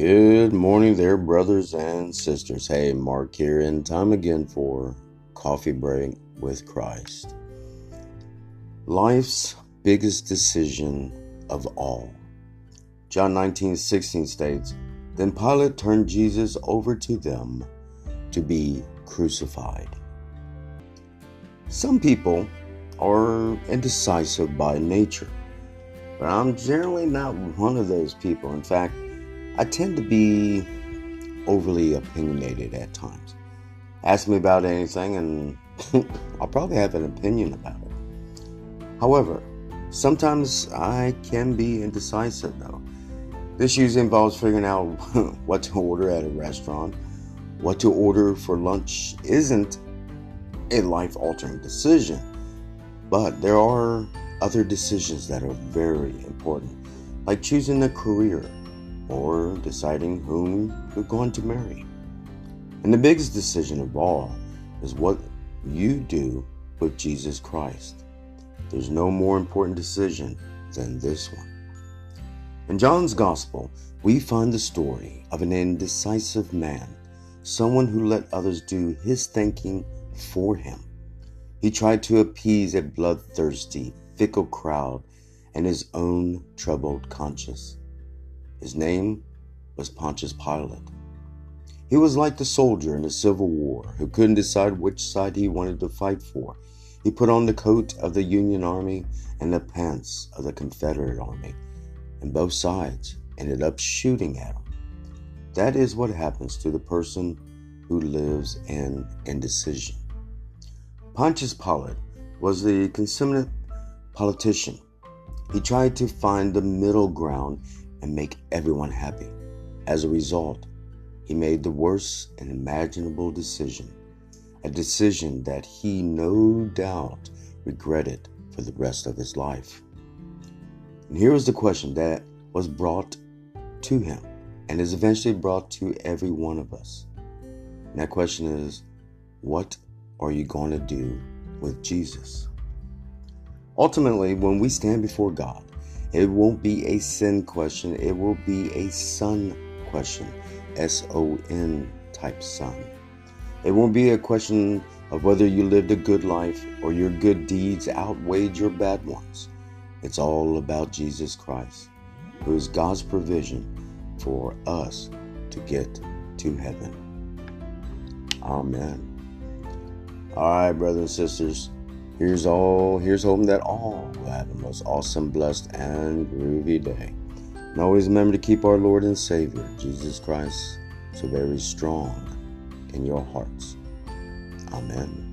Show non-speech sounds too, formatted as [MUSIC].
Good morning, there, brothers and sisters. Hey, Mark here, and time again for Coffee Break with Christ. Life's biggest decision of all. John 19 16 states, Then Pilate turned Jesus over to them to be crucified. Some people are indecisive by nature, but I'm generally not one of those people. In fact, I tend to be overly opinionated at times. Ask me about anything, and [LAUGHS] I'll probably have an opinion about it. However, sometimes I can be indecisive, though. This usually involves figuring out [LAUGHS] what to order at a restaurant. What to order for lunch isn't a life altering decision, but there are other decisions that are very important, like choosing a career or deciding whom you're going to marry. And the biggest decision of all is what you do with Jesus Christ. There's no more important decision than this one. In John's Gospel, we find the story of an indecisive man, someone who let others do his thinking for him. He tried to appease a bloodthirsty, fickle crowd and his own troubled conscience. His name was Pontius Pilate. He was like the soldier in the Civil War who couldn't decide which side he wanted to fight for. He put on the coat of the Union Army and the pants of the Confederate Army, and both sides ended up shooting at him. That is what happens to the person who lives in indecision. Pontius Pilate was the consummate politician. He tried to find the middle ground and make everyone happy. As a result, he made the worst and imaginable decision, a decision that he no doubt regretted for the rest of his life. And here is the question that was brought to him and is eventually brought to every one of us. And that question is what are you going to do with Jesus? Ultimately, when we stand before God, it won't be a sin question, it will be a son question. S O N type son. It won't be a question of whether you lived a good life or your good deeds outweighed your bad ones. It's all about Jesus Christ, who is God's provision for us to get to heaven. Amen. All right, brothers and sisters. Here's all here's hoping that all will have the most awesome, blessed, and groovy day. And always remember to keep our Lord and Savior, Jesus Christ, so very strong in your hearts. Amen.